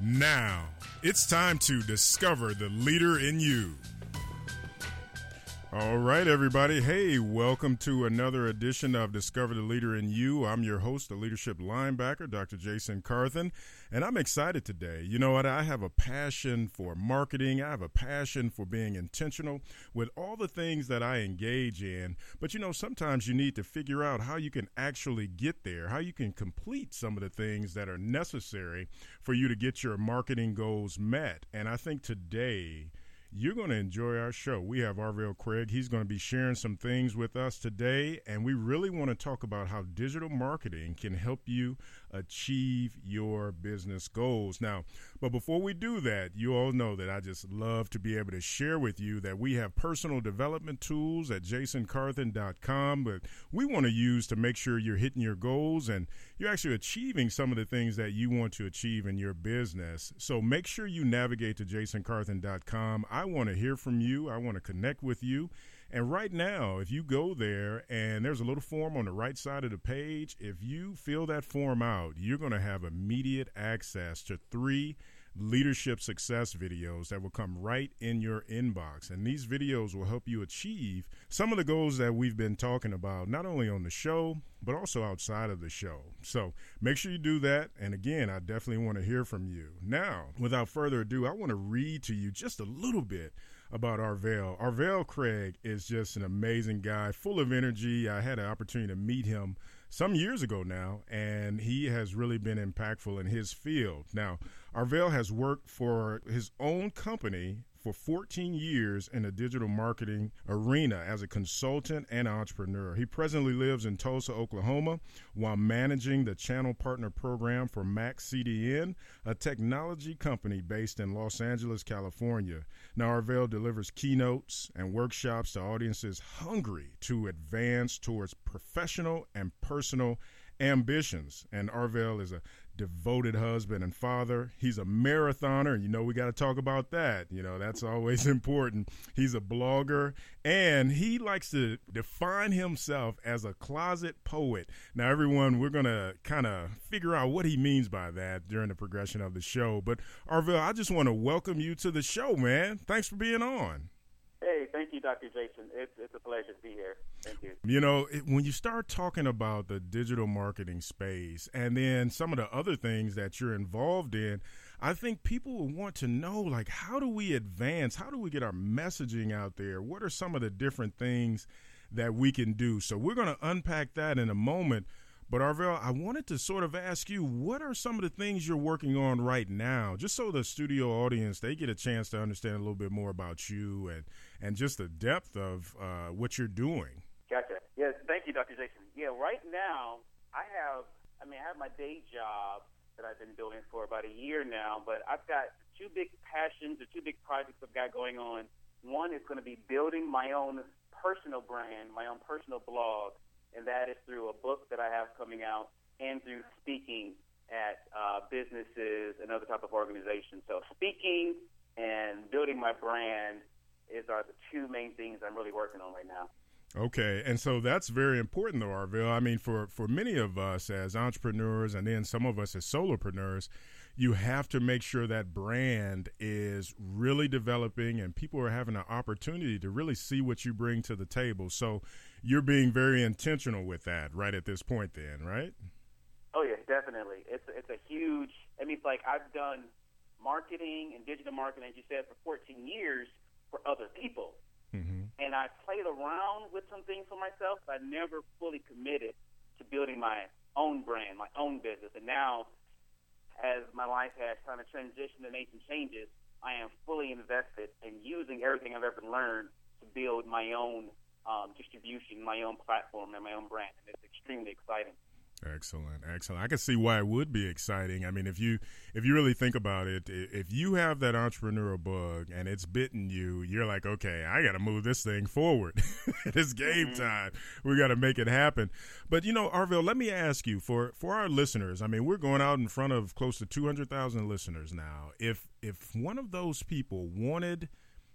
Now, it's time to discover the leader in you. All right, everybody. Hey, welcome to another edition of Discover the Leader in You. I'm your host, the leadership linebacker, Dr. Jason Carthen, and I'm excited today. You know what? I have a passion for marketing, I have a passion for being intentional with all the things that I engage in. But you know, sometimes you need to figure out how you can actually get there, how you can complete some of the things that are necessary for you to get your marketing goals met. And I think today, you're going to enjoy our show. We have Arvell Craig. He's going to be sharing some things with us today, and we really want to talk about how digital marketing can help you achieve your business goals. Now, but before we do that, you all know that I just love to be able to share with you that we have personal development tools at jasoncarthen.com, that we want to use to make sure you're hitting your goals and you're actually achieving some of the things that you want to achieve in your business. So make sure you navigate to jasoncarthen.com. I want to hear from you. I want to connect with you. And right now, if you go there and there's a little form on the right side of the page, if you fill that form out, you're going to have immediate access to three leadership success videos that will come right in your inbox. And these videos will help you achieve some of the goals that we've been talking about, not only on the show, but also outside of the show. So make sure you do that. And again, I definitely want to hear from you. Now, without further ado, I want to read to you just a little bit about Arvell. Arvell Craig is just an amazing guy, full of energy. I had an opportunity to meet him some years ago now, and he has really been impactful in his field. Now, Arvell has worked for his own company for 14 years in the digital marketing arena as a consultant and entrepreneur. He presently lives in Tulsa, Oklahoma, while managing the channel partner program for Max CDN, a technology company based in Los Angeles, California. Now, Arvell delivers keynotes and workshops to audiences hungry to advance towards professional and personal ambitions. And Arvell is a devoted husband and father. He's a marathoner. You know, we got to talk about that. You know, that's always important. He's a blogger and he likes to define himself as a closet poet. Now, everyone, we're going to kind of figure out what he means by that during the progression of the show. But, Arvell, I just want to welcome you to the show, man. Thanks for being on. Hey, thank you, Dr. Jason. It's, it's a pleasure to be here. Thank you. You know, it, when you start talking about the digital marketing space and then some of the other things that you're involved in, I think people will want to know like, how do we advance? How do we get our messaging out there? What are some of the different things that we can do? So, we're going to unpack that in a moment. But Arvell, I wanted to sort of ask you, what are some of the things you're working on right now, just so the studio audience they get a chance to understand a little bit more about you and and just the depth of uh, what you're doing. Yes, thank you, Dr. Jason. Yeah, right now I have, I mean, I have my day job that I've been doing for about a year now, but I've got two big passions or two big projects I've got going on. One is going to be building my own personal brand, my own personal blog and that is through a book that I have coming out and through speaking at uh, businesses and other type of organizations. So speaking and building my brand is are the two main things I'm really working on right now. Okay, and so that's very important, though, Arvell. I mean, for for many of us as entrepreneurs, and then some of us as solopreneurs, you have to make sure that brand is really developing, and people are having an opportunity to really see what you bring to the table. So you're being very intentional with that right at this point then right oh yeah definitely it's it's a huge i mean it's like i've done marketing and digital marketing as you said for 14 years for other people mm-hmm. and i played around with some things for myself but i never fully committed to building my own brand my own business and now as my life has kind of transitioned and made some changes i am fully invested in using everything i've ever learned to build my own um, distribution, my own platform, and my own brand. And it's extremely exciting. Excellent, excellent. I can see why it would be exciting. I mean, if you if you really think about it, if you have that entrepreneurial bug and it's bitten you, you're like, okay, I got to move this thing forward. it's game mm-hmm. time. We got to make it happen. But you know, Arvell, let me ask you for for our listeners. I mean, we're going out in front of close to two hundred thousand listeners now. If if one of those people wanted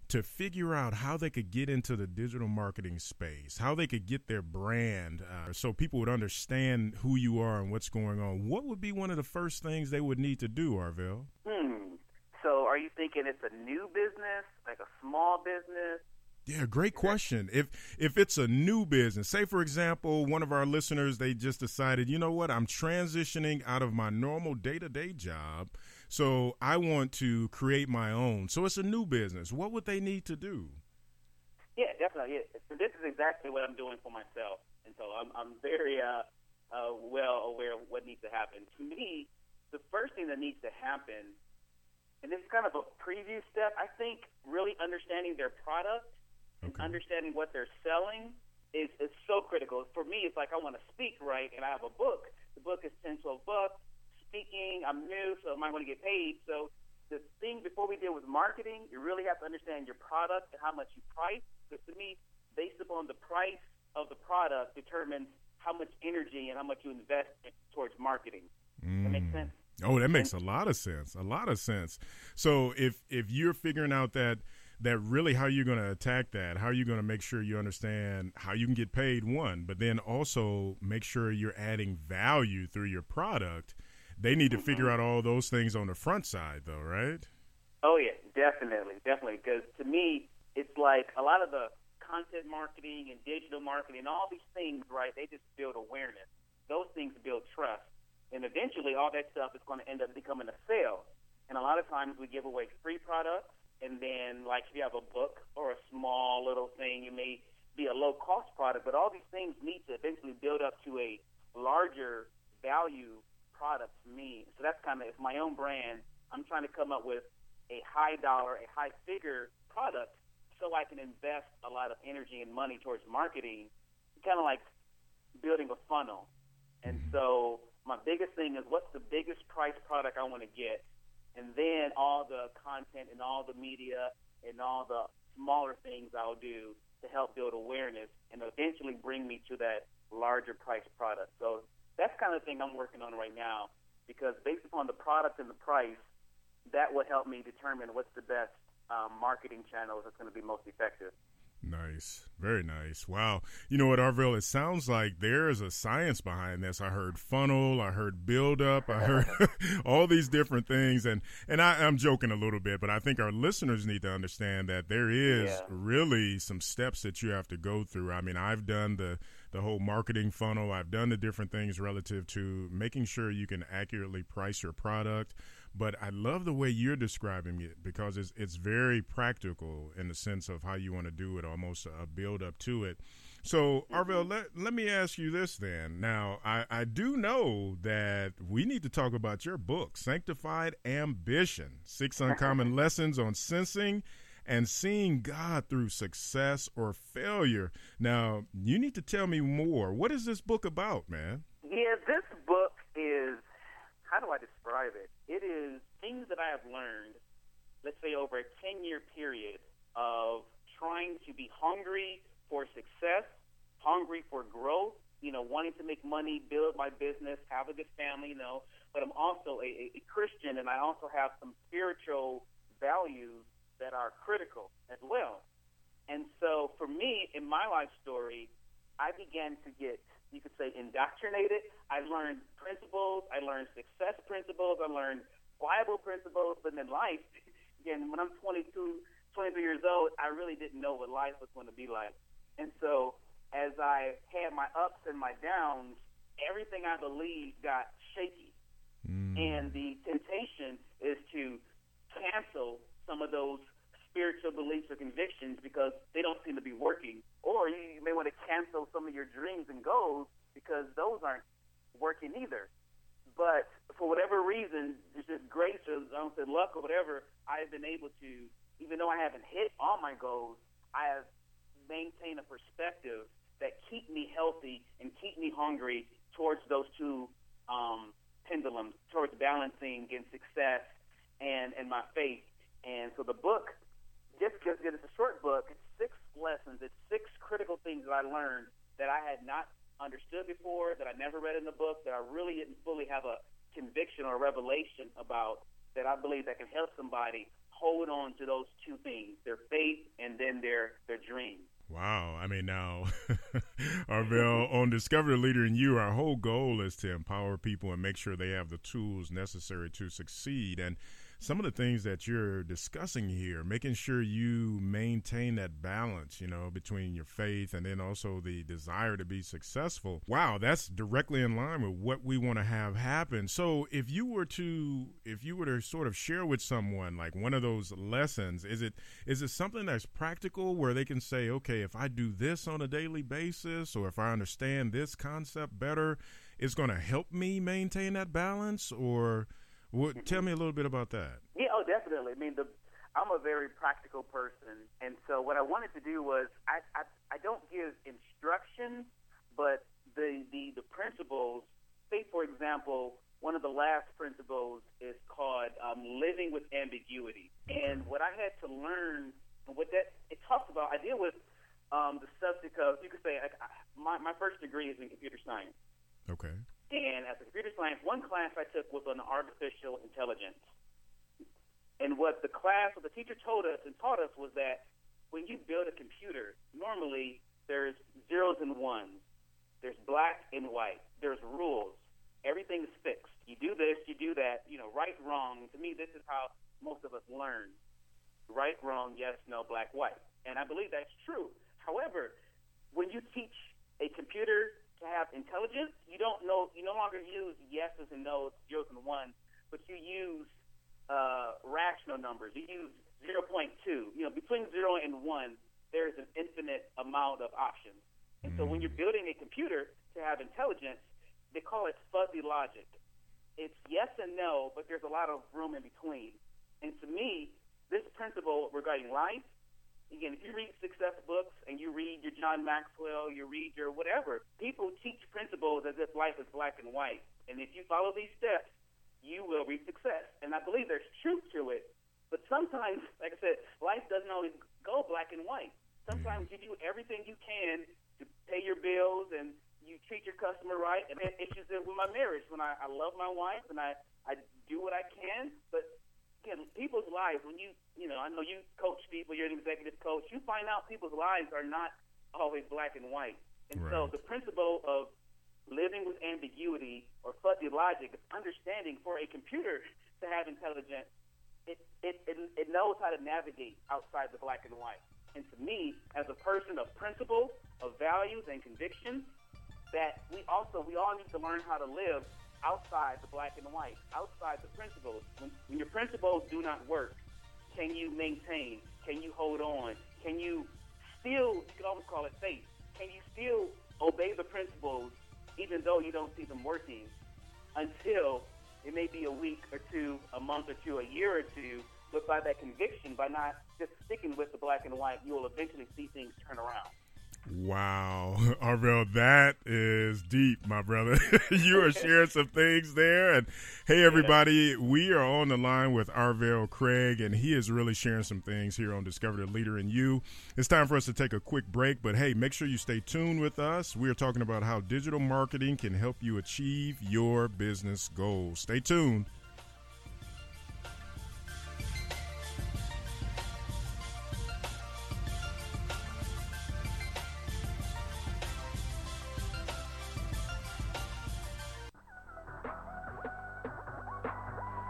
to figure out how they could get into the digital marketing space, how they could get their brand uh, so people would understand who you are and what's going on, what would be one of the first things they would need to do, Arvell? Hmm. So are you thinking it's a new business, like a small business? Yeah, great question. If if it's a new business, say for example, one of our listeners they just decided, you know what, I'm transitioning out of my normal day-to-day job so I want to create my own. So it's a new business. What would they need to do? Yeah, definitely. Yeah. So this is exactly what I'm doing for myself, and so I'm I'm very uh, uh, well aware of what needs to happen. To me, the first thing that needs to happen, and this is kind of a preview step. I think really understanding their product okay. and understanding what they're selling is is so critical. For me, it's like I want to speak right, and I have a book. The book is ten, twelve bucks speaking. I'm new, so am I going to get paid? So the thing before we deal with marketing, you really have to understand your product and how much you price. Because to me, based upon the price of the product, determines how much energy and how much you invest towards marketing. Mm. That makes sense. Oh, that makes a lot of sense. A lot of sense. So if if you're figuring out that that really how you're going to attack that, how you're going to make sure you understand how you can get paid one, but then also make sure you're adding value through your product they need to mm-hmm. figure out all those things on the front side, though, right? Oh yeah, definitely, definitely. Because to me, it's like a lot of the content marketing and digital marketing, all these things, right? They just build awareness. Those things build trust, and eventually, all that stuff is going to end up becoming a sale. And a lot of times, we give away free products, and then, like, if you have a book or a small little thing, you may be a low cost product, but all these things need to eventually build up to a larger value product for me. So that's kind of it's my own brand. I'm trying to come up with a high dollar, a high figure product so I can invest a lot of energy and money towards marketing, kind of like building a funnel. And mm-hmm. so my biggest thing is what's the biggest price product I want to get, and then all the content and all the media and all the smaller things I'll do to help build awareness and eventually bring me to that larger price product. So that's kind of the thing I'm working on right now because based upon the product and the price, that would help me determine what's the best um, marketing channels that's going to be most effective. Nice. Very nice. Wow. You know what, Arvell? It sounds like there is a science behind this. I heard funnel, I heard build up, I heard all these different things. And, and I, am joking a little bit, but I think our listeners need to understand that there is yeah. really some steps that you have to go through. I mean, I've done the the whole marketing funnel. I've done the different things relative to making sure you can accurately price your product. But I love the way you're describing it because it's it's very practical in the sense of how you want to do it, almost a build up to it. So, mm-hmm. Arvell, let, let me ask you this then. Now, I, I do know that we need to talk about your book, Sanctified Ambition Six Uncommon Lessons on Sensing and seeing God through success or failure. Now, you need to tell me more. What is this book about, man? Yeah, this book is how do I describe it? It is things that I have learned, let's say over a 10 year period of trying to be hungry for success, hungry for growth, you know, wanting to make money, build my business, have a good family, you know, but I'm also a, a Christian and I also have some spiritual values that are critical as well. And so for me, in my life story, I began to get, you could say, indoctrinated. I learned principles. I learned success principles. I learned Bible principles. But in life, again, when I'm 22, 23 years old, I really didn't know what life was going to be like. And so as I had my ups and my downs, everything I believed got shaky. Mm. And the temptation is to cancel some of those spiritual beliefs or convictions because they don't seem to be working. Or you may want to cancel some of your dreams and goals because those aren't working either. But for whatever reason, there's just grace or I don't say luck or whatever, I've been able to, even though I haven't hit all my goals, I have maintained a perspective that keep me healthy and keep me hungry towards those two um, pendulums, towards balancing and success and and my faith. And so the book, just because it's a short book, it's six lessons, it's six critical things that I learned that I had not understood before, that I never read in the book, that I really didn't fully have a conviction or revelation about, that I believe that can help somebody hold on to those two things, their faith and then their their dream. Wow. I mean, now, Arvell, on Discover the Leader in You, our whole goal is to empower people and make sure they have the tools necessary to succeed. And some of the things that you're discussing here, making sure you maintain that balance, you know, between your faith and then also the desire to be successful. Wow, that's directly in line with what we want to have happen. So, if you were to if you were to sort of share with someone like one of those lessons, is it is it something that's practical where they can say, "Okay, if I do this on a daily basis or if I understand this concept better, it's going to help me maintain that balance?" Or what, tell me a little bit about that. Yeah, oh, definitely. I mean, the I'm a very practical person, and so what I wanted to do was I I, I don't give instructions, but the, the the principles. Say, for example, one of the last principles is called um, living with ambiguity, and what I had to learn, what that it talks about, I deal with um, the subject of you could say I, my my first degree is in computer science. Okay. And as a computer science, one class I took was on artificial intelligence. And what the class, what the teacher told us and taught us was that when you build a computer, normally there's zeros and ones. There's black and white. There's rules. Everything's fixed. You do this, you do that, you know, right, wrong. To me, this is how most of us learn. Right, wrong, yes, no, black, white. And I believe that's true. However, when you teach a computer to have intelligence, you don't know you no longer use yeses and nos, zeros and ones, but you use uh, rational numbers. You use 0.2. You know, between zero and one, there's an infinite amount of options. And so when you're building a computer to have intelligence, they call it fuzzy logic. It's yes and no, but there's a lot of room in between. And to me, this principle regarding life again, if you read success books and you read your John Maxwell, you read your whatever, people teach principles as if life is black and white. And if you follow these steps, you will reach success. And I believe there's truth to it. But sometimes, like I said, life doesn't always go black and white. Sometimes mm-hmm. you do everything you can to pay your bills and you treat your customer right. And then issues it with my marriage when I, I love my wife and I, I do what I can, but again, people's lives, when you, you know, I know you coach people, you're an executive coach, you find out people's lives are not always black and white. And right. so the principle of living with ambiguity or fuzzy logic is understanding for a computer to have intelligence, it, it, it, it knows how to navigate outside the black and white. And to me, as a person of principle, of values and convictions, that we also, we all need to learn how to live outside the black and white, outside the principles. When, when your principles do not work, can you maintain? Can you hold on? Can you still, you could almost call it faith, can you still obey the principles even though you don't see them working until it may be a week or two, a month or two, a year or two, but by that conviction, by not just sticking with the black and white, you will eventually see things turn around. Wow, Arvell, that is deep, my brother. you are sharing some things there. And hey, everybody, we are on the line with Arvell Craig, and he is really sharing some things here on Discover the Leader in You. It's time for us to take a quick break, but hey, make sure you stay tuned with us. We are talking about how digital marketing can help you achieve your business goals. Stay tuned.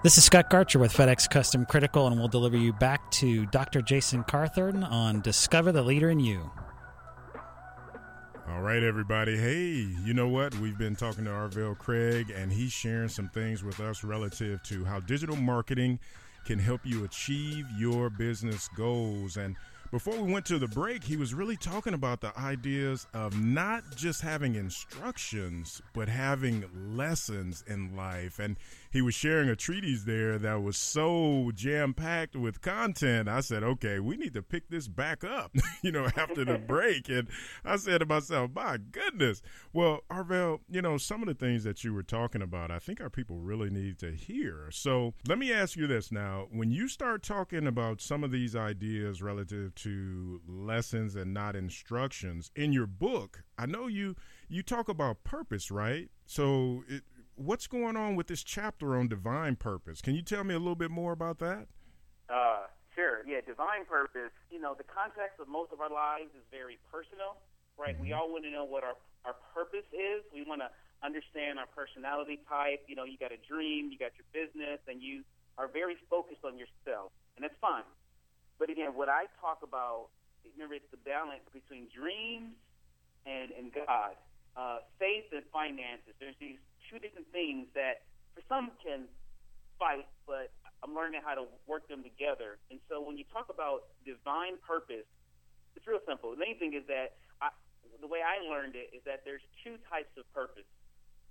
This is Scott Garcher with FedEx Custom Critical, and we'll deliver you back to Dr. Jason Carthen on Discover the Leader in You. All right, everybody. Hey, you know what? We've been talking to Arvell Craig, and he's sharing some things with us relative to how digital marketing can help you achieve your business goals. And before we went to the break, he was really talking about the ideas of not just having instructions, but having lessons in life. And he was sharing a treatise there that was so jam packed with content. I said, okay, we need to pick this back up, you know, after the break. And I said to myself, my goodness. Well, Arvell, you know, some of the things that you were talking about, I think our people really need to hear. So let me ask you this now. When you start talking about some of these ideas relative to lessons and not instructions in your book, I know you you talk about purpose, right? So, it, what's going on with this chapter on divine purpose? Can you tell me a little bit more about that? Uh, sure. Yeah, divine purpose. You know, the context of most of our lives is very personal, right? Mm-hmm. We all want to know what our our purpose is. We want to understand our personality type. You know, you got a dream, you got your business, and you are very focused on yourself, and that's fine. But again, what I talk about, remember, it's the balance between dreams and and God uh, faith and finances. There's these two different things that for some can fight, but I'm learning how to work them together. And so when you talk about divine purpose, it's real simple. The main thing is that I, the way I learned it is that there's two types of purpose.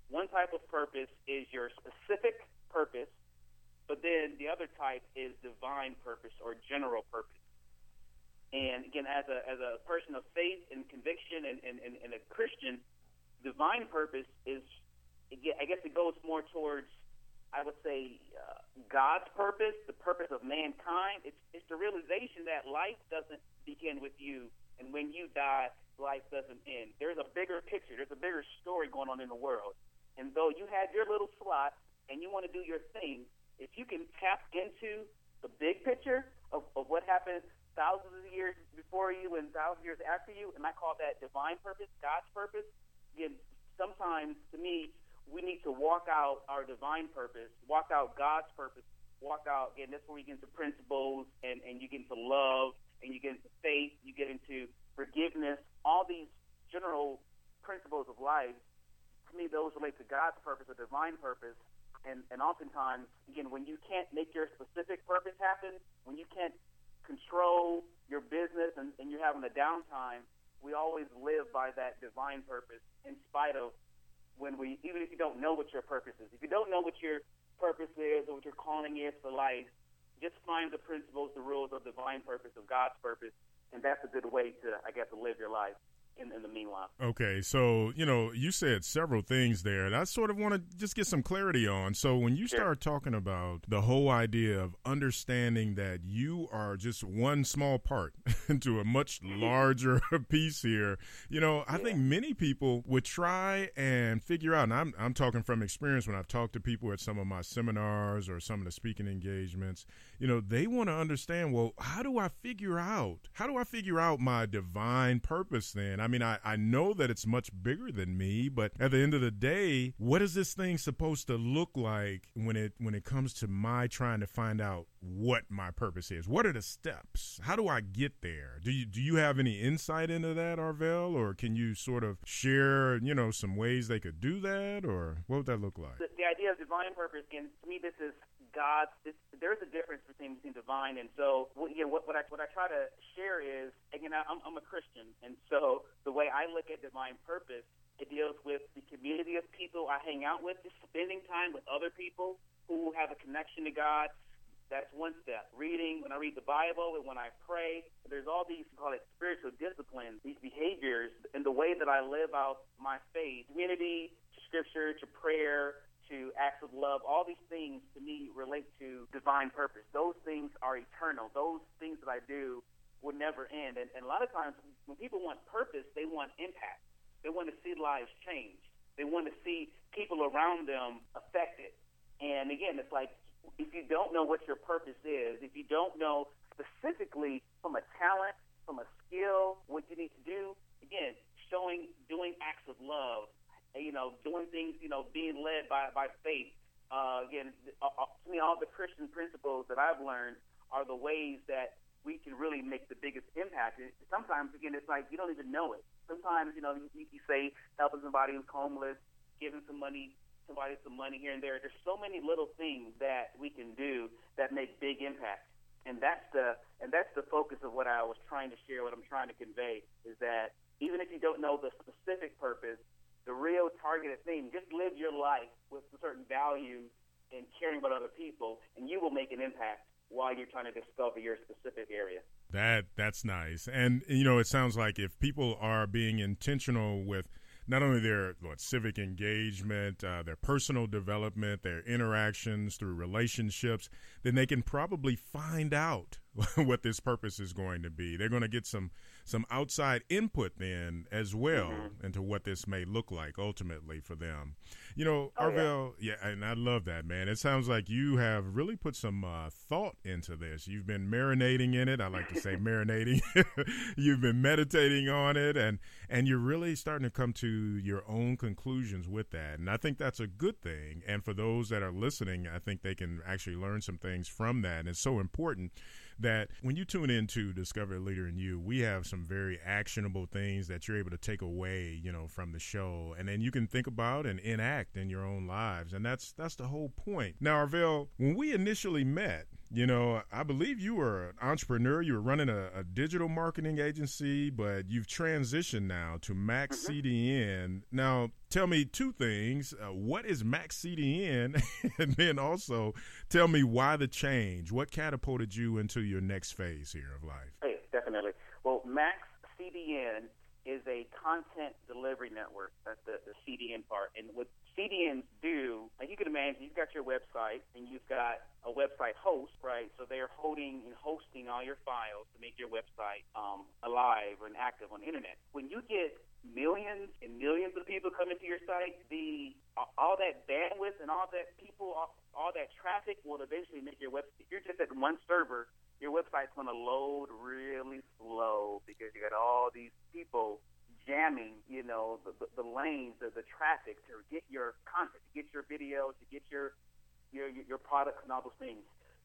One type of purpose is your specific purpose, but then the other type is divine purpose or general purpose. And again, as a as a person of faith and conviction and, and, and, and a Christian, divine purpose is, I guess it goes more towards, I would say, uh, God's purpose, the purpose of mankind. It's, it's the realization that life doesn't begin with you, and when you die, life doesn't end. There's a bigger picture, there's a bigger story going on in the world. And though you have your little slot and you want to do your thing, if you can tap into the big picture of, of what happened thousands of years before you and thousands of years after you, and I call that divine purpose, God's purpose, again, sometimes to me, we need to walk out our divine purpose, walk out God's purpose, walk out, again, that's where you get into principles and, and you get into love and you get into faith, you get into forgiveness, all these general principles of life. To me, those relate to God's purpose or divine purpose. And, and oftentimes, again, when you can't make your specific purpose happen, when you can't control your business and, and you're having a downtime, we always live by that divine purpose in spite of when we, even if you don't know what your purpose is. If you don't know what your purpose is or what your calling is for life, just find the principles, the rules of divine purpose, of God's purpose, and that's a good way to, I guess, to live your life in, in the meanwhile. Okay, so you know, you said several things there, and I sort of want to just get some clarity on. So when you sure. start talking about the whole idea of understanding that you are just one small part into a much larger piece here, you know, I yeah. think many people would try and figure out. And I'm I'm talking from experience when I've talked to people at some of my seminars or some of the speaking engagements. You know, they want to understand. Well, how do I figure out? How do I figure out my divine purpose? Then I mean, I, I know that it's much bigger than me, but at the end of the day, what is this thing supposed to look like when it when it comes to my trying to find out what my purpose is? What are the steps? How do I get there? Do you do you have any insight into that, Arvell, or can you sort of share, you know, some ways they could do that, or what would that look like? The, the idea of divine purpose, again, to me, this is God's. there's a difference between, between divine and so. You know, what, what I what I try to share is again, I'm, I'm a Christian, and so the way I look at divine purpose, it deals with the community of people I hang out with, just spending time with other people who have a connection to God. That's one step. Reading, when I read the Bible and when I pray, there's all these, call it spiritual disciplines, these behaviors, and the way that I live out my faith, community, to scripture, to prayer, to acts of love, all these things to me relate to divine purpose. Those things are eternal. Those things that I do will never end. And, and a lot of times when people want purpose, they want impact. They want to see lives change. They want to see people around them affected. And again, it's like if you don't know what your purpose is, if you don't know specifically from a talent, from a skill, what you need to do, again, showing, doing acts of love, you know, doing things, you know, being led by by faith. Uh, again, uh, uh, to me, all the Christian principles that I've learned are the ways that we can really make the biggest impact. And sometimes, again, it's like you don't even know it. Sometimes, you know, you, you say helping somebody who's homeless, giving some money, somebody some money here and there. There's so many little things that we can do that make big impact. And that's the and that's the focus of what I was trying to share. What I'm trying to convey is that even if you don't know the specific purpose, the real targeted thing. Just live your life with certain values and caring about other people, and you will make an impact while you're trying to discover your specific area. That that's nice, and you know, it sounds like if people are being intentional with not only their what, civic engagement, uh, their personal development, their interactions through relationships, then they can probably find out what this purpose is going to be. They're going to get some some outside input then as well mm-hmm. into what this may look like ultimately for them. You know, oh, Arvell, yeah. yeah. and I love that, man. It sounds like you have really put some uh, thought into this. You've been marinating in it. I like to say marinating. You've been meditating on it, and and you're really starting to come to your own conclusions with that. And I think that's a good thing. And for those that are listening, I think they can actually learn some things from that. And it's so important that when you tune into Discover a Leader in You, we have some very actionable things that you're able to take away, you know, from the show, and then you can think about and enact in your own lives, and that's that's the whole point. Now, Arvell, when we initially met, you know, I believe you were an entrepreneur. You were running a, a digital marketing agency, but you've transitioned now to Max mm-hmm. CDN. Now, tell me two things. Uh, what is Max CDN? and then also tell me why the change. What catapulted you into your next phase here of life? Hey, definitely. Well, Max CDN is a content delivery network. That's the, the CDN part. And what CDNs do, like you can imagine, you've got your website and you've got a website host, right? So they're holding and hosting all your files to make your website um, alive and active on the internet. When you get millions and millions of people coming to your site, the all that bandwidth and all that people, all, all that traffic will eventually make your website. If you're just at one server, your website's going to load really slow because you got all these people jamming, you know, the, the, the lanes, the, the traffic to get your content, to get your videos, to get your your your products and all those things.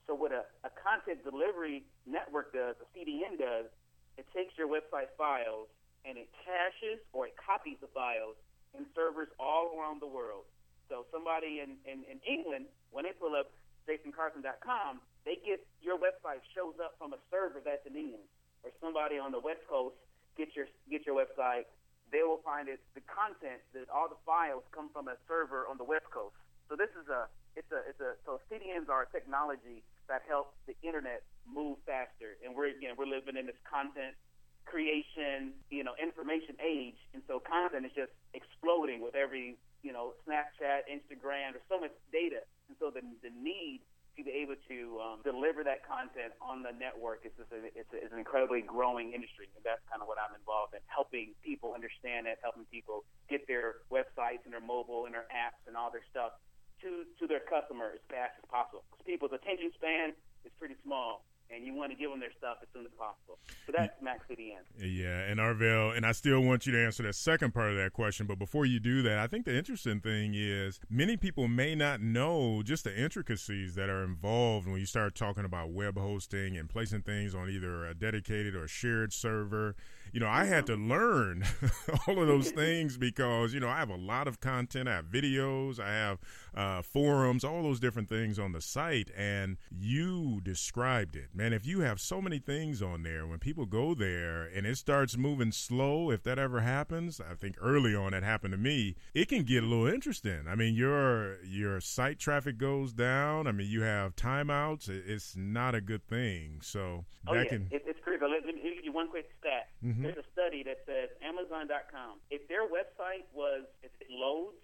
So what a, a content delivery network does, a CDN does, it takes your website files and it caches or it copies the files in servers all around the world. So somebody in, in, in England, when they pull up jasoncarthen.com, they get your website shows up from a server that's in England. Or somebody on the West Coast get your get your website, they will find it the content that all the files come from a server on the West Coast. So this is a it's a it's a so CDNs are a technology that helps the internet move faster, and we're again we're living in this content creation, you know, information age, and so content is just exploding with every you know Snapchat, Instagram. There's so much data, and so the the need to be able to um, deliver that content on the network is just a, it's, a, it's an incredibly growing industry, and that's kind of what I'm involved in, helping people understand it, helping people get their websites and their mobile and their apps and all their stuff to to their customer as fast as possible. Because people's attention span is pretty small, and you want to give them their stuff as soon as possible. So that's Max CDN. Yeah, and Arvell, and I still want you to answer the second part of that question, but before you do that, I think the interesting thing is many people may not know just the intricacies that are involved when you start talking about web hosting and placing things on either a dedicated or shared server you know, I had to learn all of those things because, you know, I have a lot of content. I have videos, I have uh, forums, all those different things on the site. And you described it. Man, if you have so many things on there, when people go there and it starts moving slow, if that ever happens, I think early on it happened to me, it can get a little interesting. I mean, your your site traffic goes down. I mean, you have timeouts. It's not a good thing. So oh, that yeah. can. It, it's critical. Let me give you one quick stat. Mm-hmm. There's a study that says Amazon.com, if their website was, if it loads,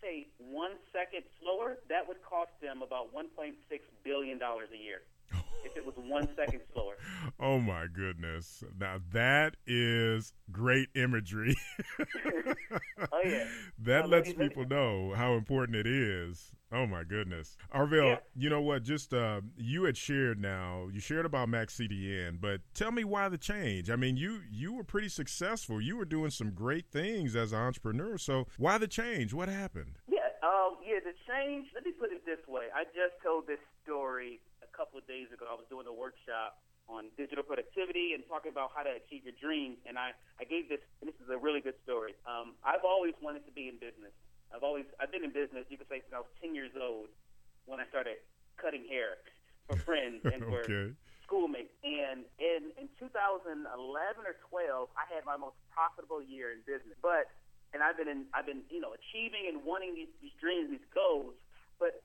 say, one second slower, that would cost them about $1.6 billion a year. If it was one second slower. Oh my goodness! Now that is great imagery. oh yeah. That lets people know how important it is Oh my goodness, Arvell. Yeah. You know what? Just uh, you had shared now. You shared about Max CDN, but tell me why the change. I mean, you you were pretty successful. You were doing some great things as an entrepreneur. So why the change? What happened? Yeah, um, yeah, the change. Let me put it this way. I just told this story couple of days ago. I was doing a workshop on digital productivity and talking about how to achieve your dreams. And I, I gave this, and this is a really good story. Um, I've always wanted to be in business. I've always I've been in business. You could say since I was ten years old when I started cutting hair for friends and for okay. schoolmates. And in in 2011 or 12, I had my most profitable year in business. But and I've been in I've been you know achieving and wanting these, these dreams, these goals. But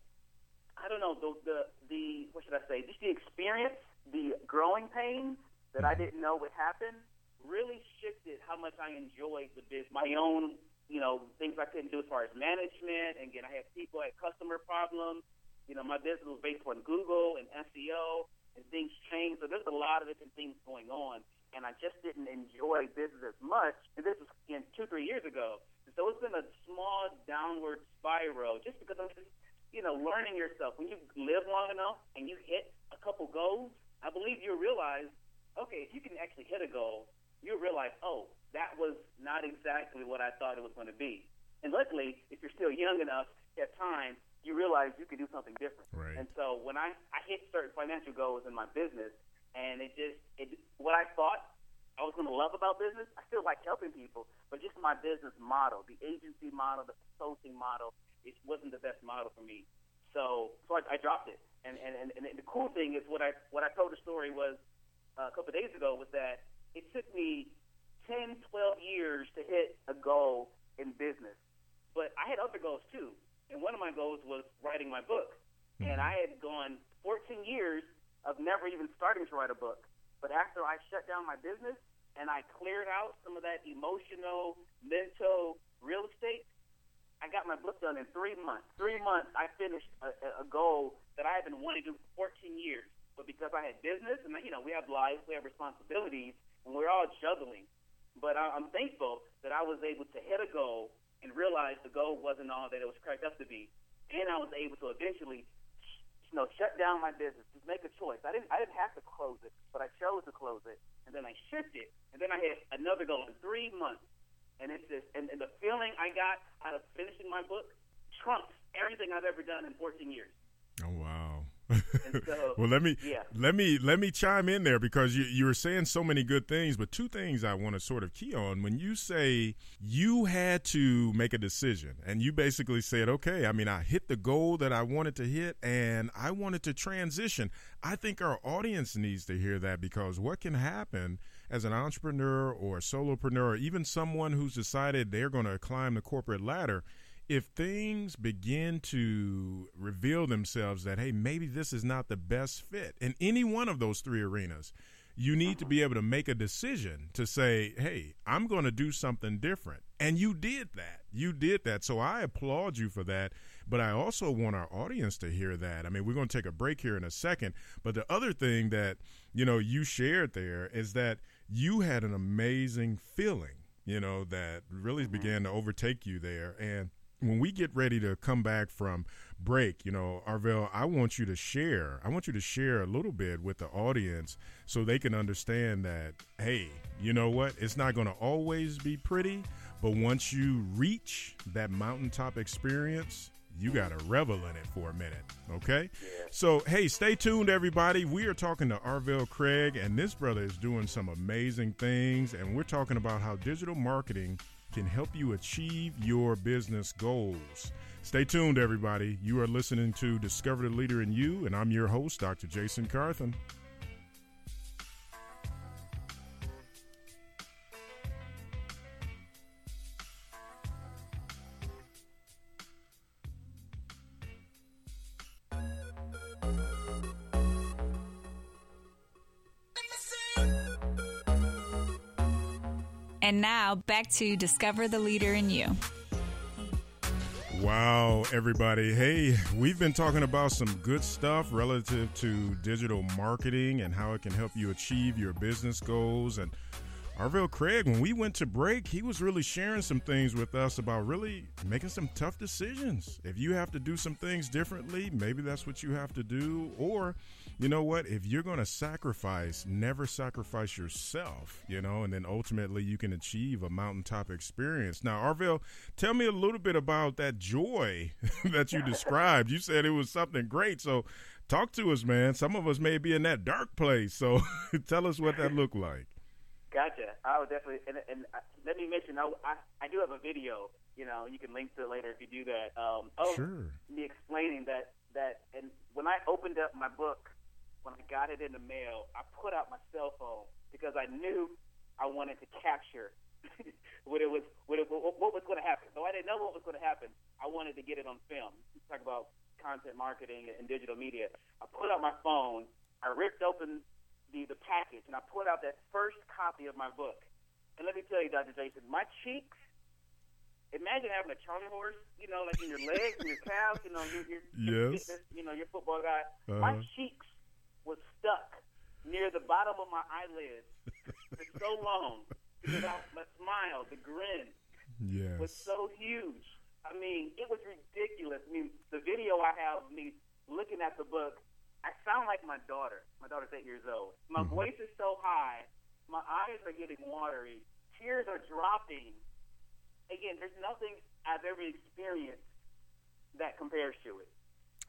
I don't know the the the what should I say? Just the experience, the growing pains that I didn't know would happen, really shifted how much I enjoyed the biz, my own you know things I couldn't do as far as management. And again, I had people, I had customer problems. You know, my business was based on Google and SEO, and things changed. So there's a lot of different things going on, and I just didn't enjoy business as much. And this was in two, three years ago. So it's been a small downward spiral just because I'm just, you know, learning yourself. When you live long enough and you hit a couple goals, I believe you'll realize, okay, if you can actually hit a goal, you'll realize, oh, that was not exactly what I thought it was going to be. And luckily, if you're still young enough, you have time, you realize you can do something different. Right. And so when I, I hit certain financial goals in my business, and it just, it, what I thought I was going to love about business. I still like helping people, but just my business model, the agency model, the consulting model, it wasn't the best model for me. So, so I, I dropped it. And, and and and the cool thing is what I what I told the story was uh, a couple of days ago was that it took me 10, 12 years to hit a goal in business, but I had other goals too. And one of my goals was writing my book, mm-hmm. and I had gone 14 years of never even starting to write a book. But after I shut down my business and I cleared out some of that emotional, mental real estate, I got my book done in three months. Three months, I finished a, a goal that I had been wanting to do for 14 years. But because I had business, and you know, we have lives, we have responsibilities, and we're all juggling. But I, I'm thankful that I was able to hit a goal and realize the goal wasn't all that it was cracked up to be, and I was able to eventually you know, shut down my business, just make a choice. I didn't I didn't have to close it, but I chose to close it, and then I shifted, and then I had another goal in three months, and it's just and, and the feeling I got out of finishing my book trumps everything I've ever done in 14 years. Oh wow. so, well, let me yeah. let me let me chime in there because you you were saying so many good things, but two things I want to sort of key on. When you say you had to make a decision, and you basically said, "Okay, I mean, I hit the goal that I wanted to hit, and I wanted to transition." I think our audience needs to hear that because what can happen as an entrepreneur or a solopreneur, or even someone who's decided they're going to climb the corporate ladder if things begin to reveal themselves that, hey, maybe this is not the best fit in any one of those three arenas, you need to be able to make a decision to say, hey, I'm going to do something different. And you did that. You did that. So I applaud you for that. But I also want our audience to hear that. I mean, we're going to take a break here in a second. But the other thing that, you know, you shared there is that you had an amazing feeling, you know, that really mm-hmm. began to overtake you there. And when we get ready to come back from break, you know, Arvell, I want you to share. I want you to share a little bit with the audience so they can understand that, hey, you know what? It's not going to always be pretty, but once you reach that mountaintop experience, you got to revel in it for a minute. Okay? Yeah. So, hey, stay tuned, everybody. We are talking to Arvell Craig, and this brother is doing some amazing things, and we're talking about how digital marketing – can help you achieve your business goals. Stay tuned, everybody. You are listening to Discover the Leader in You, and I'm your host, Dr. Jason Carthen. And now back to Discover the Leader in You. Wow, everybody. Hey, we've been talking about some good stuff relative to digital marketing and how it can help you achieve your business goals. And Arvell Craig, when we went to break, he was really sharing some things with us about really making some tough decisions. If you have to do some things differently, maybe that's what you have to do. Or you know what? If you're going to sacrifice, never sacrifice yourself, you know, and then ultimately you can achieve a mountaintop experience. Now, Arvell, tell me a little bit about that joy that you described. You said it was something great. So, talk to us, man. Some of us may be in that dark place. So, tell us what that looked like. Gotcha. I would definitely, and, and uh, let me mention, I, I, I do have a video. You know, you can link to it later if you do that. Um, oh, sure. Me explaining that that, and when I opened up my book when I got it in the mail, I put out my cell phone because I knew I wanted to capture what it was, what, it, what, what was going to happen. Though I didn't know what was going to happen. I wanted to get it on film. Talk about content marketing and digital media. I put out my phone, I ripped open the, the package, and I pulled out that first copy of my book. And let me tell you, Dr. Jason, my cheeks. Imagine having a Charlie horse, you know, like in your legs and your calves, you know, your, your, yes. your, you know, your football guy. Uh-huh. My cheeks was stuck near the bottom of my eyelids for so long because my smile, the grin, yes. was so huge. I mean, it was ridiculous. I mean, the video I have of me looking at the book, I sound like my daughter. My daughter's eight years old. My mm-hmm. voice is so high my eyes are getting watery. Tears are dropping. Again, there's nothing I've ever experienced that compares to it.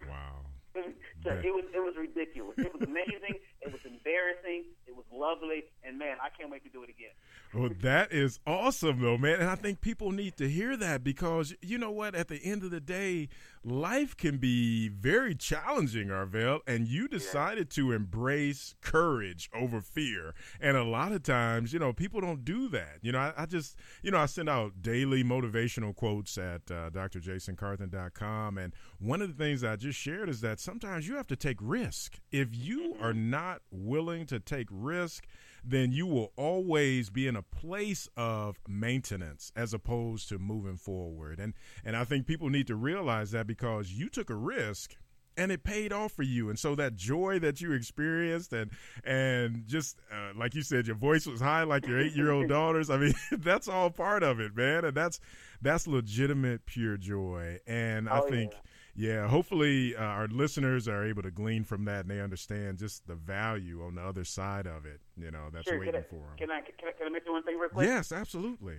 Wow. so it was it was ridiculous. It was amazing. It was embarrassing. It was lovely, and man, I can't wait to do it again. Well, that is awesome, though, man. And I think people need to hear that because you know what? At the end of the day, life can be very challenging, Arvell, and you decided yeah. to embrace courage over fear. And a lot of times, you know, people don't do that. You know, I, I just, you know, I send out daily motivational quotes at uh, drjasoncarthen.com. And one of the things I just shared is that sometimes you have to take risk. If you are mm-hmm. Not willing to take risk, then you will always be in a place of maintenance as opposed to moving forward. And and I think people need to realize that because you took a risk and it paid off for you. And so that joy that you experienced and and just uh, like you said your voice was high like your 8-year-old daughters. I mean that's all part of it man. And that's that's legitimate pure joy. And oh, i think yeah yeah, hopefully uh, our listeners are able to glean from that and they understand just the value on the other side of it. You know, that's sure. waiting I, for them. Can I, can I can I mention one thing real quick? Yes, absolutely.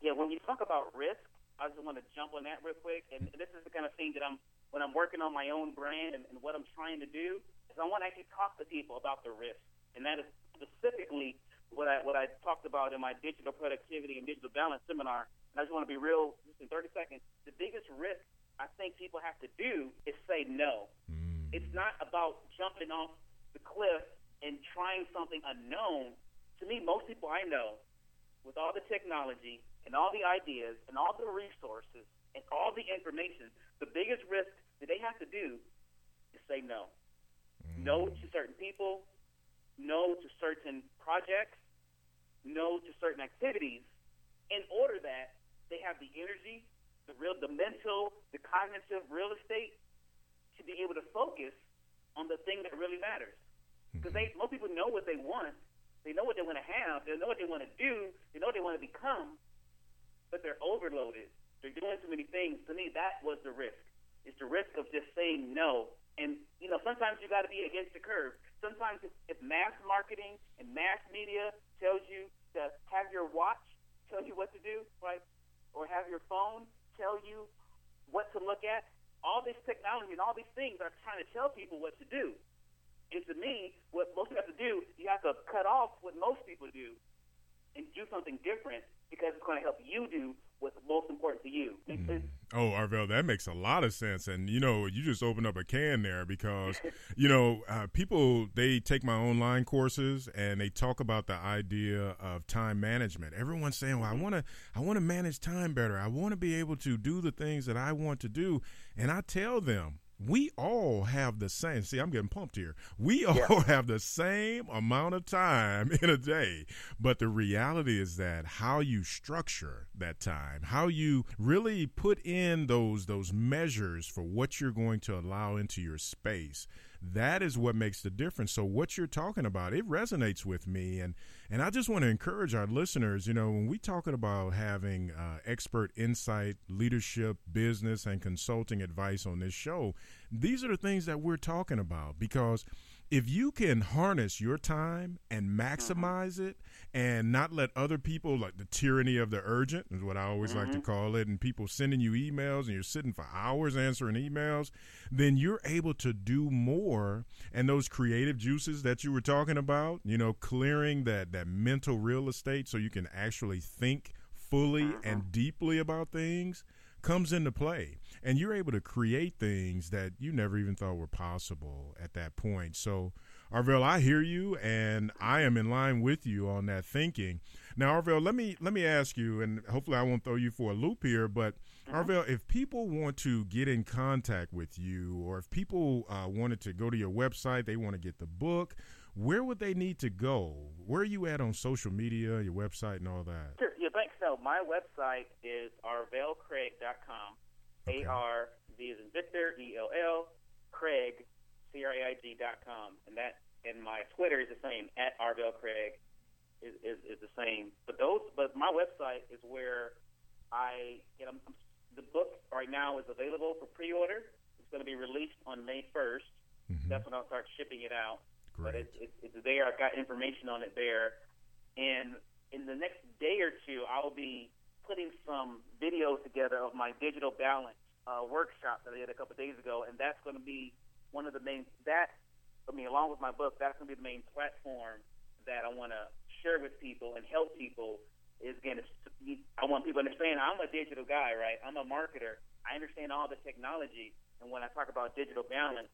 Yeah, when you talk about risk, I just want to jump on that real quick. And this is the kind of thing that I'm when I'm working on my own brand and, and what I'm trying to do is I want to actually talk to people about the risk, and that is specifically what I what I talked about in my digital productivity and digital balance seminar. And I just want to be real, just in 30 seconds. The biggest risk I think people have to do is say no. Mm. It's not about jumping off the cliff and trying something unknown. To me, most people I know, with all the technology and all the ideas and all the resources and all the information, the biggest risk that they have to do is say no. Mm. No to certain people, no to certain projects, no to certain activities, in order that they have the energy the real, the mental, the cognitive real estate to be able to focus on the thing that really matters. Mm-hmm. Because they, most people know what they want, they know what they want to have, they know what they want to do, they know what they want to become, but they're overloaded. They're doing too many things. To me, that was the risk. It's the risk of just saying no. And you know, sometimes you got to be against the curve. Sometimes if, if mass marketing and mass media tells you to have your watch tell you what to do, right, or have your phone tell you what to look at. All this technology and all these things are trying to tell people what to do. And to me, what most people have to do, you have to cut off what most people do and do something different because it's going to help you do what's most important to you. Mm. Oh, Arvell, that makes a lot of sense. And, you know, you just opened up a can there because, you know, uh, people, they take my online courses and they talk about the idea of time management. Everyone's saying, well, I want to, I want to manage time better. I want to be able to do the things that I want to do. And I tell them, we all have the same. See, I'm getting pumped here. We all yeah. have the same amount of time in a day. But the reality is that how you structure that time, how you really put in those those measures for what you're going to allow into your space that is what makes the difference. So what you're talking about, it resonates with me, and and I just want to encourage our listeners. You know, when we talking about having uh, expert insight, leadership, business, and consulting advice on this show, these are the things that we're talking about because if you can harness your time and mm-hmm. maximize it and not let other people like the tyranny of the urgent is what I always mm-hmm. like to mm-hmm. call it and people sending you emails and you're sitting for hours answering emails then you're able to do more and those creative juices that you were talking about you know clearing that that mental real estate so you can actually think fully mm-hmm. and deeply about things comes into play and you're able to create things that you never even thought were possible at that point. So, Arvell, I hear you, and I am in line with you on that thinking. Now, Arvell, let me let me ask you, and hopefully I won't throw you for a loop here, but uh-huh. Arvell, if people want to get in contact with you, or if people uh, wanted to go to your website, they want to get the book, where would they need to go? Where are you at on social media, your website, and all that? Sure. Yeah, thanks. So my website is arvellcraig.com. Okay. A R V is in Victor, E L L, Craig, C R A I G dot com, and that and my Twitter is the same at Arvell Craig is, is, is the same. But those, but my website is where I, know, the book right now is available for pre-order. It's going to be released on May 1st. Mm-hmm. That's when I'll start shipping it out. Great. But it's, it's, it's there. I've got information on it there. And in the next day or two, I'll be putting some videos together of my digital balance uh, workshop that I did a couple of days ago, and that's going to be one of the main that I mean, along with my book, that's going to be the main platform that I want to share with people and help people is again, I want people to understand I'm a digital guy, right? I'm a marketer. I understand all the technology, and when I talk about digital balance,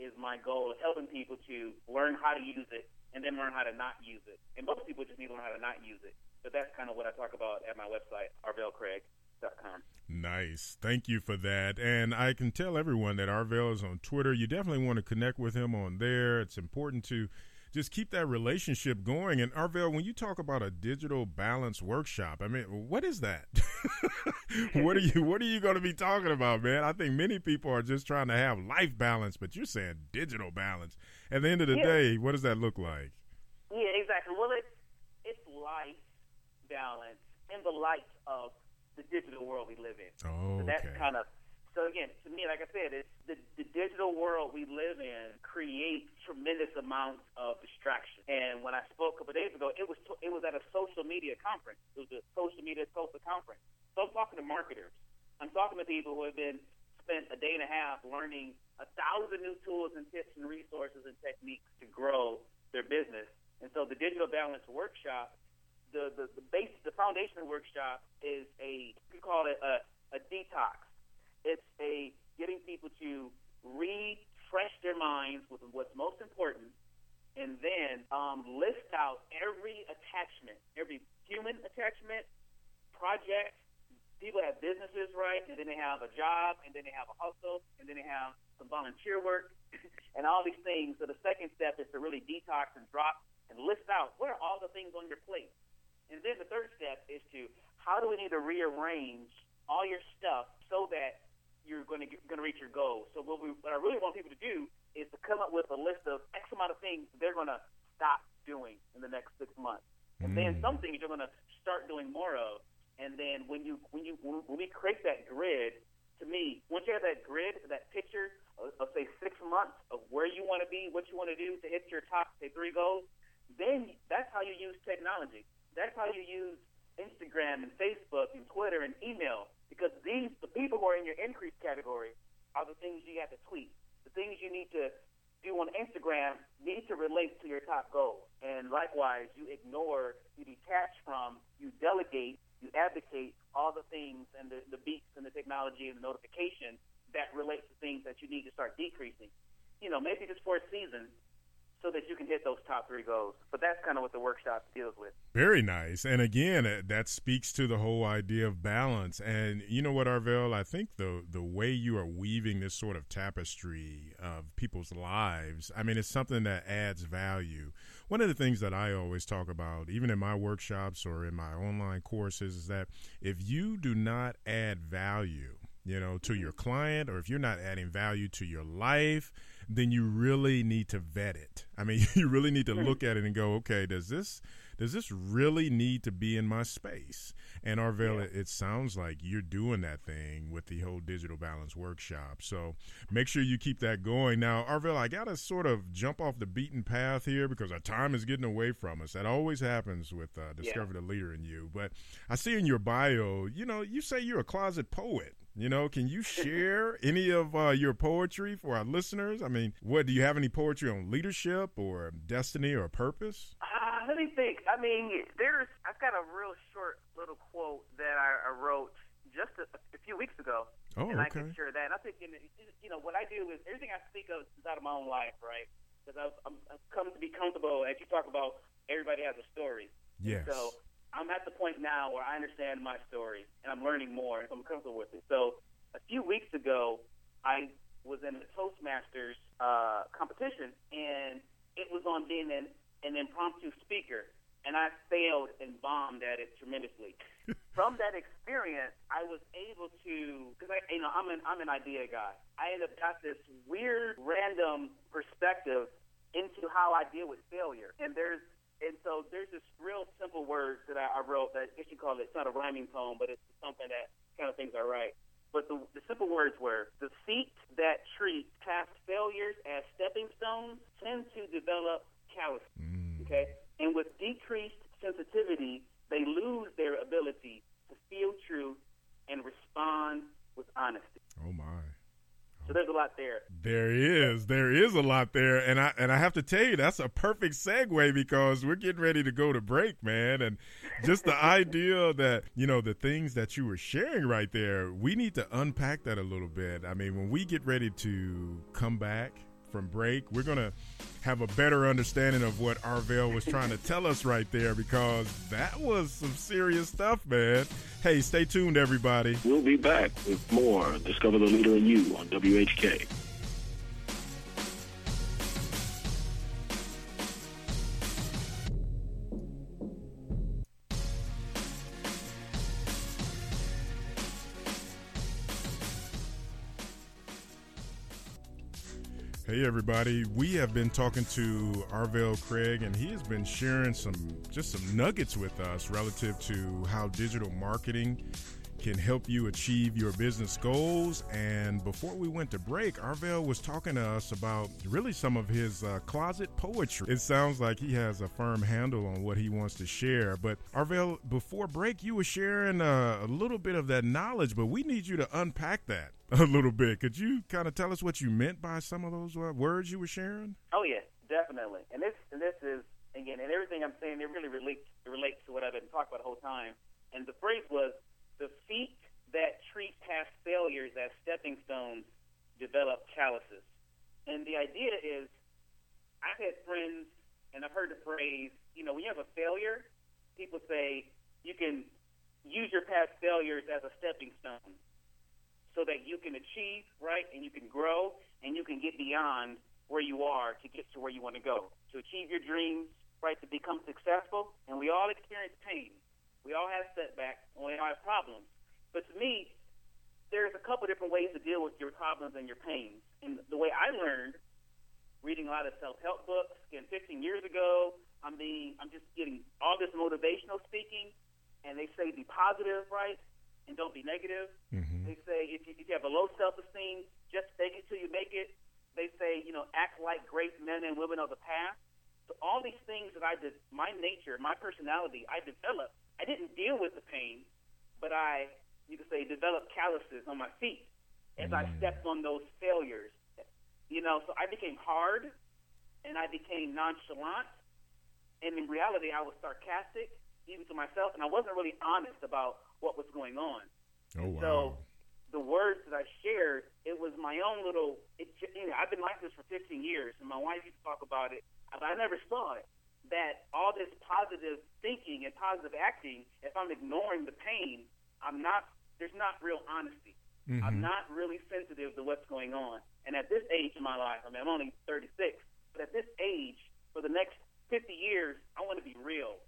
is my goal of helping people to learn how to use it and then learn how to not use it. And most people just need to learn how to not use it. But that's kind of what I talk about at my website, Nice. Thank you for that. And I can tell everyone that Arvell is on Twitter. You definitely want to connect with him on there. It's important to just keep that relationship going. And Arvell, when you talk about a digital balance workshop, I mean, what is that? what are you What are you going to be talking about, man? I think many people are just trying to have life balance, but you're saying digital balance. At the end of the yeah. day, what does that look like? Yeah, exactly. Well, it's it's life balance in the light of the digital world we live in. Oh, so that's okay. kind of so again, to me, like I said, it's the, the digital world we live in creates tremendous amounts of distraction. And when I spoke a couple of days ago, it was it was at a social media conference. It was a social media Tulsa conference. So I'm talking to marketers. I'm talking to people who have been spent a day and a half learning a thousand new tools and tips and resources and techniques to grow their business. And so the digital balance workshop, the the, the base, the foundation workshop is a we call it a, a detox it's a getting people to refresh their minds with what's most important, and then um, list out every attachment, every human attachment, project. People have businesses, right? And then they have a job, and then they have a hustle, and then they have some volunteer work, and all these things. So the second step is to really detox and drop and list out what are all the things on your plate. And then the third step is to how do we need to rearrange all your stuff so that you're going to going to reach your goal. So what we what I really want people to do is to come up with a list of X amount of things they're going to stop doing in the next six months, and mm. then some things you're going to start doing more of. And then when you when you when we create that grid, to me, once you have that grid, that picture of, of say six months of where you want to be, what you want to do to hit your top say three goals, then that's how you use technology. That's how you use Instagram and Facebook and Twitter and email because these the people who are in your increase category are the things you have to tweet. The things you need to do on Instagram need to relate to your top goals. And likewise, you ignore, you detach from, you delegate, you advocate all the things and the, the beats and the technology and the notification that relate to things that you need to start decreasing. You know, maybe just for a season, so that you can hit those top three goals. But that's kind of what the workshop deals with. Very nice. And again, uh, that speaks to the whole idea of balance. And you know what, Arvell? I think the the way you are weaving this sort of tapestry of people's lives, I mean, it's something that adds value. One of the things that I always talk about, even in my workshops or in my online courses, is that if you do not add value, you know, to your client, or if you're not adding value to your life, then you really need to vet it. I mean, you really need to look at it and go, okay, does this does this really need to be in my space? And Arvell, yeah. it, it, sounds like you're doing that thing with the whole digital balance workshop. So make sure you keep that going. Now, Arvell, I got to sort of jump off the beaten path here because our time is getting away from us. That always happens with uh, Discover yeah. the Leader in You. But I see in your bio, you know, you say you're a closet poet. You know, can you share any of uh, your poetry for our listeners? I mean, what do you have any poetry on leadership or destiny or purpose? Uh, let me think. I mean, there's I've got a real short little quote that I, I wrote just a, a, few weeks ago, oh, and okay. I can share that. And I think, you know, what I do is everything I speak of is out of my own life, right? because I've, I've come to be comfortable. As you talk about, everybody has a story. Yes. So I'm at the point now where I understand my story and I'm learning more. So I'm comfortable with it. So a few weeks ago, I was in a Toastmasters uh, competition, and it was on being an, an impromptu speaker, and I failed and bombed at it tremendously. From that experience, I was able to, because I, you know, I'm an I'm an idea guy. I ended up got this weird, random perspective into how I deal with failure, and there's and so there's this real simple words that I, I wrote that I guess you call it. It's not a rhyming poem, but it's something that kind of things I write. But the, the simple words were the feet that treat past failures as stepping stones tend to develop callus. Mm. Okay, and with decreased sensitivity, they lose their ability to feel truth and respond with honesty. Oh my. So there's a lot there. There is, there is a lot there, and I and I have to tell you that's a perfect segue because we're getting ready to go to break, man, and just the idea that you know the things that you were sharing right there, we need to unpack that a little bit. I mean, when we get ready to come back from break, we're gonna have a better understanding of what Arvell was trying to tell us right there because that was some serious stuff, man. Hey, stay tuned, everybody. We'll be back with more Discover the Leader in You on WHK. Hey everybody, we have been talking to Arvell Craig and he has been sharing some just some nuggets with us relative to how digital marketing can help you achieve your business goals. And before we went to break, Arvell was talking to us about really some of his uh, closet poetry. It sounds like he has a firm handle on what he wants to share. But Arvell, before break, you were sharing uh, a little bit of that knowledge, but we need you to unpack that a little bit. Could you kind of tell us what you meant by some of those uh, words you were sharing? Oh yeah, definitely. And this and this is again, and everything I'm saying, it really relates relates to what I've been talking about the whole time. And the phrase was the feet that treat past failures as stepping stones develop calluses. And the idea is, I've had friends, and I've heard the phrase, you know, when you have a failure, people say you can use your past failures as a stepping stone so that you can achieve, right, and you can grow, and you can get beyond where you are to get to where you want to go, to achieve your dreams, right, to become successful. And we all experience pain. We all have setbacks, and we all have problems. But to me, there's a couple different ways to deal with your problems and your pains. And the way I learned, reading a lot of self-help books, again, 15 years ago, I'm being, I'm just getting all this motivational speaking, and they say be positive, right, and don't be negative. Mm-hmm. They say if you, if you have a low self-esteem, just fake it till you make it. They say, you know, act like great men and women of the past. So all these things that I did, my nature, my personality, I developed I didn't deal with the pain, but I, you could say, developed calluses on my feet as mm. I stepped on those failures. You know, so I became hard and I became nonchalant. And in reality, I was sarcastic, even to myself, and I wasn't really honest about what was going on. Oh, wow. So the words that I shared, it was my own little, it, you know, I've been like this for 15 years, and my wife used to talk about it, but I never saw it that all this positive thinking and positive acting, if I'm ignoring the pain, I'm not. There's not real honesty. Mm-hmm. I'm not really sensitive to what's going on. And at this age in my life, I mean, I'm only 36, but at this age, for the next 50 years, I want to be real.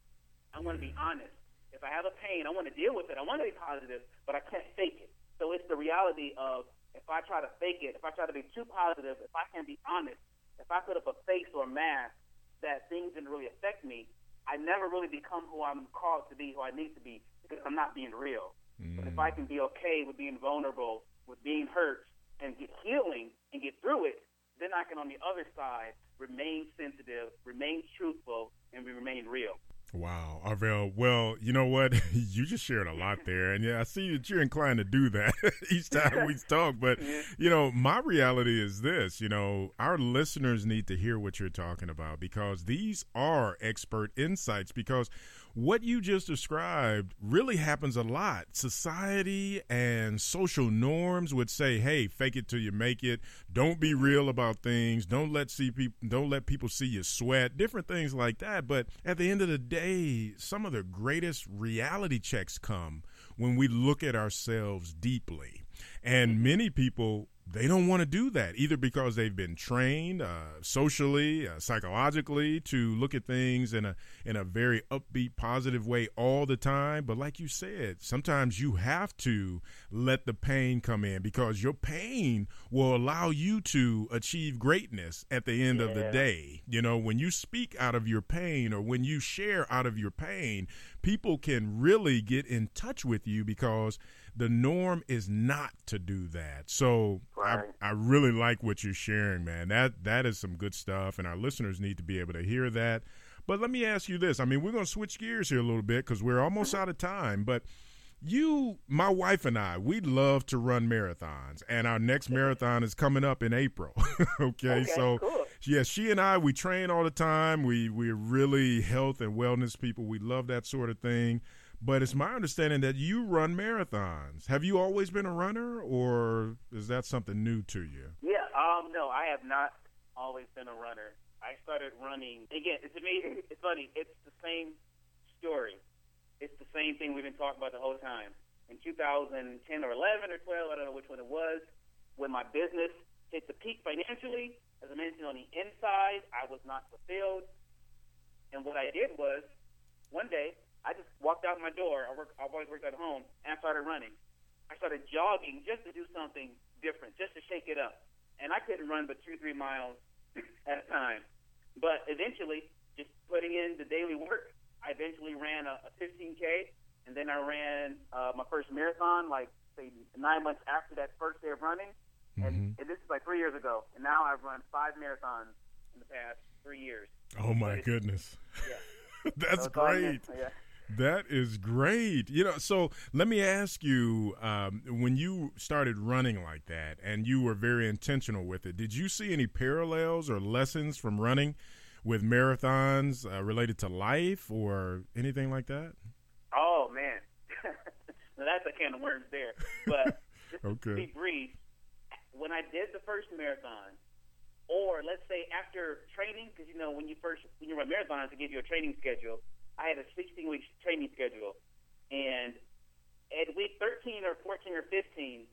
I want to be honest. If I have a pain, I want to deal with it. I want to be positive, but I can't fake it. So it's the reality of if I try to fake it, if I try to be too positive, if I can't be honest, if I put up a face or a mask that things didn't really affect me, I never really become who I'm called to be, who I need to be, because I'm not being real. Mm. But if I can be okay with being vulnerable, with being hurt, and get healing and get through it, then I can, on the other side, remain sensitive, remain truthful, and remain real. Wow, Arvell. Well, you know what? you just shared a lot there, and yeah, I see that you're inclined to do that each time we talk. But you know, my reality is this: you know, our listeners need to hear what you're talking about because these are expert insights. Because what you just described really happens a lot. Society and social norms would say, "Hey, fake it till you make it. Don't be real about things. Don't let see people don't let people see you sweat." Different things like that. But at the end of the day, some of the greatest reality checks come when we look at ourselves deeply. And many people they don't want to do that either because they've been trained uh, socially, uh, psychologically to look at things in a in a very upbeat, positive way all the time. But like you said, sometimes you have to let the pain come in because your pain will allow you to achieve greatness at the end yeah. of the day. You know, when you speak out of your pain or when you share out of your pain, people can really get in touch with you because the norm is not to do that. So right. I, I really like what you're sharing, man. That that is some good stuff, and our listeners need to be able to hear that. But let me ask you this: I mean, we're going to switch gears here a little bit because we're almost mm-hmm. out of time, but. You, my wife, and I, we love to run marathons, and our next mm-hmm. marathon is coming up in April. okay, okay, so cool. yeah, she and I, we train all the time. We we're really health and wellness people. We love that sort of thing. But it's my understanding that you run marathons. Have you always been a runner, or is that something new to you? Yeah, um, no, I have not always been a runner. I started running again. To me, it's funny. It's the same story. It's the same thing we've been talking about the whole time. In 2010 or 11 or 12, I don't know which one it was, when my business hit the peak financially, as I mentioned on the inside, I was not fulfilled. And what I did was, one day, I just walked out my door. I work. I've always worked at home, and I started running. I started jogging just to do something different, just to shake it up. And I couldn't run but two, three miles at a time. But eventually, just putting in the daily work, I eventually ran a, a 15k, and then I ran uh, my first marathon, like say nine months after that first day of running. Mm-hmm. And, and this is like three years ago. And now I've run five marathons in the past three years. Oh my goodness! Yeah. That's so great. Yeah. That is great. You know, so let me ask you um, when you started running like that and you were very intentional with it, did you see any parallels or lessons from running with marathons uh, related to life or anything like that? Oh, man. that's a can of worms there. But okay. to be brief, when I did the first marathon, or let's say after training, because you know when you first when you run marathons, they give you a training schedule. I had a 16 week training schedule, and at week 13 or 14 or 15,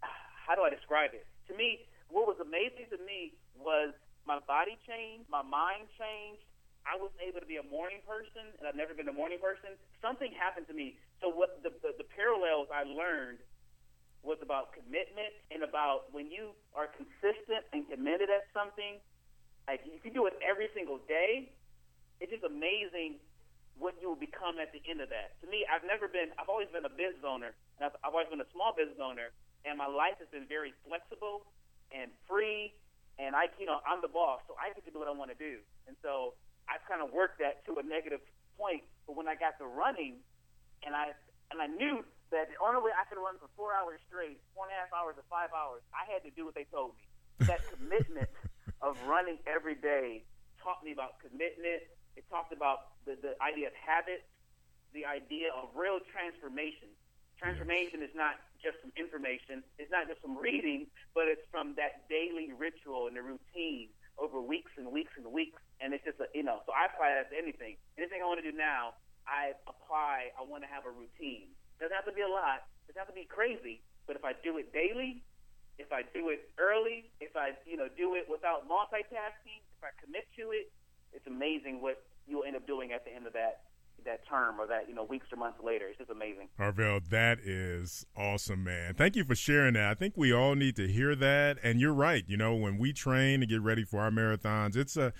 how do I describe it? To me, what was amazing to me was my body changed, my mind changed. I was able to be a morning person, and I've never been a morning person. Something happened to me. So what the, the, the parallels I learned was about commitment and about when you are consistent and committed at something, like you do it every single day, it's just amazing what you will become at the end of that. To me, I've never been, I've always been a business owner, and I've, I've always been a small business owner, and my life has been very flexible and free, and I, you know, I'm the boss, so I get to do what I want to do. And so I've kind of worked that to a negative point, but when I got to running, and I, and I knew that the only way I could run for four hours straight, four and a half hours or five hours, I had to do what they told me. That commitment of running every day taught me about commitment, it talked about the, the idea of habits, the idea of real transformation. Transformation is not just from information, it's not just from reading, but it's from that daily ritual and the routine over weeks and weeks and weeks. And it's just a, you know, so I apply that to anything. Anything I want to do now, I apply, I want to have a routine. Doesn't have to be a lot, doesn't have to be crazy, but if I do it daily, if I do it early, if I, you know, do it without multitasking, if I commit to it, it's amazing what you'll end up doing at the end of that that term or that you know weeks or months later. It's just amazing. Arvell, that is awesome, man. Thank you for sharing that. I think we all need to hear that. And you're right. You know, when we train to get ready for our marathons, it's a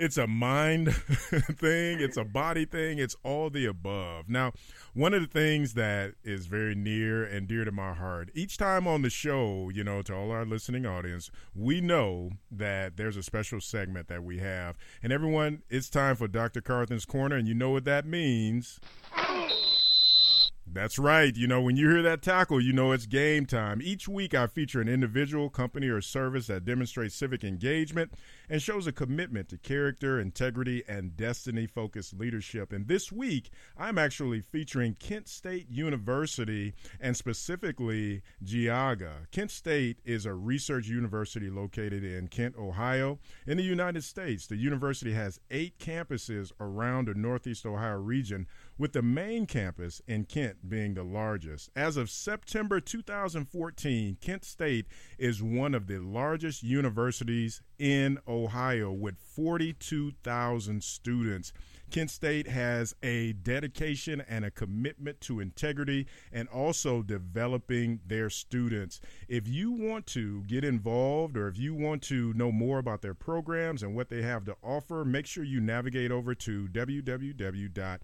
it's a mind thing, it's a body thing, it's all the above. Now, one of the things that is very near and dear to my heart, each time on the show, you know, to all our listening audience, we know that there's a special segment that we have. And everyone, it's time for Dr. Carthen's Corner, and you know what that means. That's right. You know, when you hear that tackle, you know it's game time. Each week, I feature an individual, company, or service that demonstrates civic engagement and shows a commitment to character, integrity, and destiny focused leadership. And this week, I'm actually featuring Kent State University and specifically Geauga. Kent State is a research university located in Kent, Ohio, in the United States. The university has eight campuses around the Northeast Ohio region with the main campus in Kent being the largest. As of September 2014, Kent State is one of the largest universities in Ohio with 42,000 students. Kent State has a dedication and a commitment to integrity and also developing their students. If you want to get involved or if you want to know more about their programs and what they have to offer, make sure you navigate over to www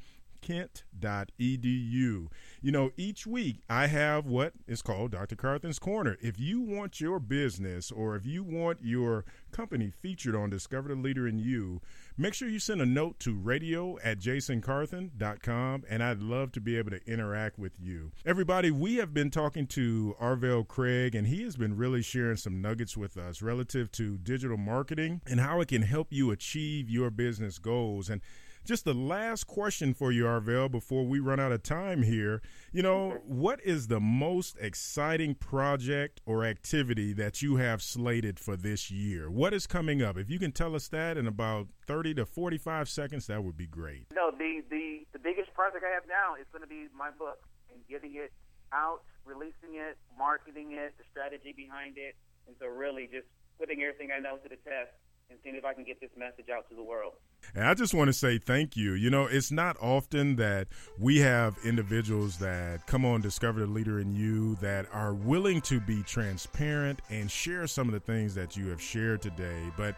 kent.edu. You know, each week I have what is called Dr. Carthen's Corner. If you want your business or if you want your company featured on Discover the Leader in You, make sure you send a note to radio at jasoncarthen.com and I'd love to be able to interact with you. Everybody, we have been talking to Arvell Craig and he has been really sharing some nuggets with us relative to digital marketing and how it can help you achieve your business goals. And just the last question for you, Arvell, before we run out of time here. You know, what is the most exciting project or activity that you have slated for this year? What is coming up? If you can tell us that in about 30 to 45 seconds, that would be great. No, the, the, the biggest project I have now is going to be my book and getting it out, releasing it, marketing it, the strategy behind it. And so, really, just putting everything I know to the test and seeing if I can get this message out to the world. And I just want to say thank you. You know, it's not often that we have individuals that come on Discover the Leader in You that are willing to be transparent and share some of the things that you have shared today. But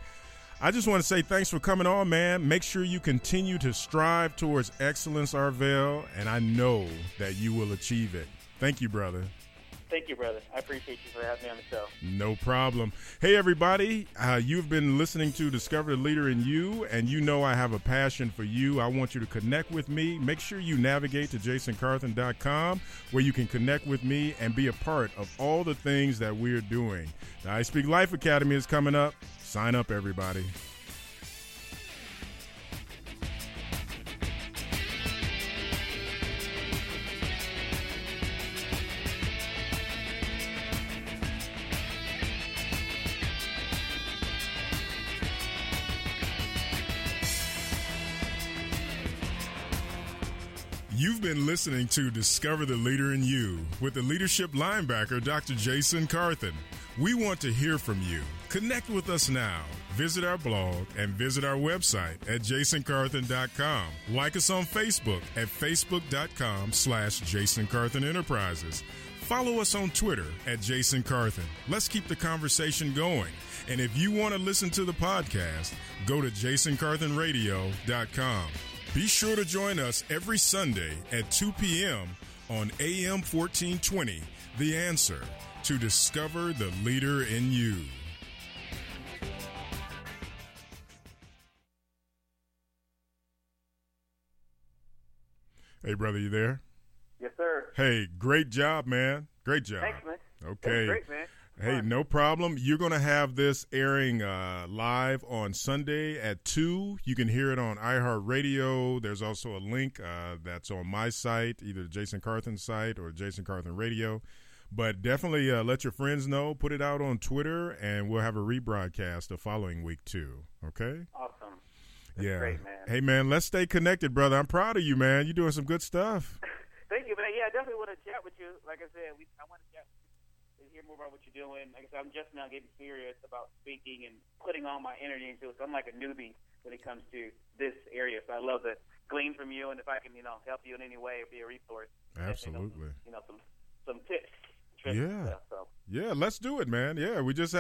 I just want to say thanks for coming on, man. Make sure you continue to strive towards excellence, Arvell, and I know that you will achieve it. Thank you, brother. Thank you, brother. I appreciate you for having me on the show. No problem. Hey, everybody. Uh, you've been listening to Discover the Leader in You, and you know I have a passion for you. I want you to connect with me. Make sure you navigate to jasoncarthen.com where you can connect with me and be a part of all the things that we're doing. The I Speak Life Academy is coming up. Sign up, everybody. You've been listening to Discover the Leader in You with the leadership linebacker, Dr. Jason Carthen. We want to hear from you. Connect with us now. Visit our blog and visit our website at jasoncarthen.com. Like us on Facebook at facebook.com slash Jason Carthen Enterprises. Follow us on Twitter at Jason Carthen. Let's keep the conversation going. And if you want to listen to the podcast, go to jasoncarthenradio.com. Be sure to join us every Sunday at 2 p.m. on AM 1420, The Answer, to discover the leader in you. Hey, brother, you there? Yes, sir. Hey, great job, man. Great job. Thanks, man. Okay. Great, man. Hey, no problem. You're going to have this airing uh, live on Sunday at 2. You can hear it on iHeartRadio. There's also a link uh, that's on my site, either Jason Carthen's site or Jason Carthen Radio. But definitely uh, let your friends know. Put it out on Twitter, and we'll have a rebroadcast the following week, too. Okay? Awesome. That's yeah. great, man. Hey, man, let's stay connected, brother. I'm proud of you, man. You're doing some good stuff. Thank you, man. Yeah, I definitely want to chat with you. Like I said, we, I want to chat hear more about what you're doing. Like I said, I'm just now getting serious about speaking and putting all my energy into it. So I'm like a newbie when it comes to this area. So I love to glean from you, and if I can, you know, help you in any way or be a resource. Absolutely. You know, some, you know, some, some tips. Yeah. Stuff, so. Yeah, let's do it, man. Yeah, we just have